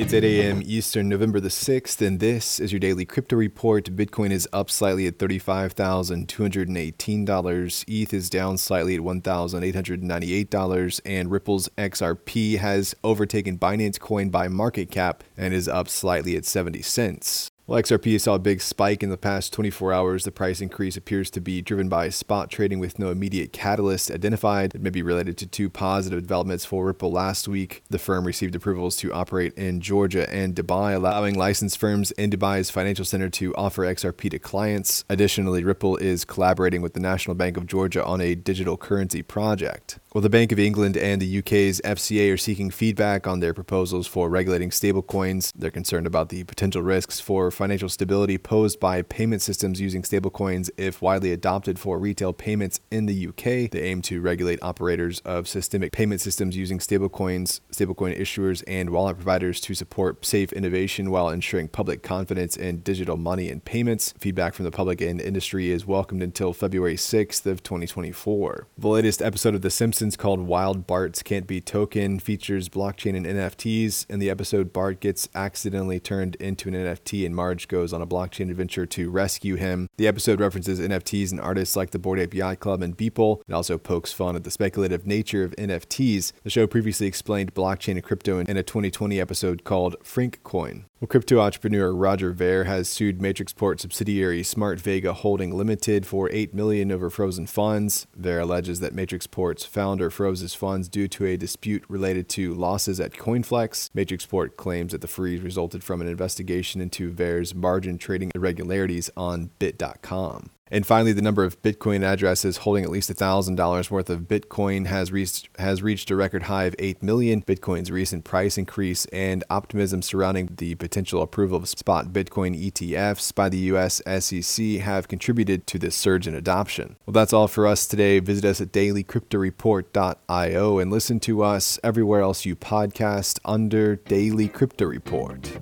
It's 8 a.m. Eastern, November the 6th, and this is your daily crypto report. Bitcoin is up slightly at $35,218. ETH is down slightly at $1,898, and Ripple's XRP has overtaken Binance Coin by market cap and is up slightly at 70 cents. While XRP saw a big spike in the past 24 hours, the price increase appears to be driven by spot trading with no immediate catalyst identified. It may be related to two positive developments for Ripple last week. The firm received approvals to operate in Georgia and Dubai, allowing licensed firms in Dubai's financial center to offer XRP to clients. Additionally, Ripple is collaborating with the National Bank of Georgia on a digital currency project. Well, the Bank of England and the UK's FCA are seeking feedback on their proposals for regulating stablecoins. They're concerned about the potential risks for financial stability posed by payment systems using stablecoins if widely adopted for retail payments in the UK. They aim to regulate operators of systemic payment systems using stablecoins, stablecoin issuers, and wallet providers to support safe innovation while ensuring public confidence in digital money and payments. Feedback from the public and industry is welcomed until February 6th of 2024. The latest episode of The Simpsons called Wild Bart's Can't Be Token features blockchain and NFTs. In the episode, Bart gets accidentally turned into an NFT and Goes on a blockchain adventure to rescue him. The episode references NFTs and artists like the Bored Ape Yacht Club and Beeple. It also pokes fun at the speculative nature of NFTs. The show previously explained blockchain and crypto in a 2020 episode called Frink Coin. Well, crypto entrepreneur Roger Ver has sued Matrixport subsidiary Smart Vega Holding Limited for 8 million over frozen funds. Ver alleges that Matrixport's founder froze his funds due to a dispute related to losses at Coinflex. Matrixport claims that the freeze resulted from an investigation into Ver's margin trading irregularities on Bit.com. And finally, the number of Bitcoin addresses holding at least $1,000 worth of Bitcoin has reached, has reached a record high of 8 million. Bitcoin's recent price increase and optimism surrounding the potential approval of spot Bitcoin ETFs by the US SEC have contributed to this surge in adoption. Well, that's all for us today. Visit us at dailycryptoreport.io and listen to us everywhere else you podcast under Daily Crypto Report.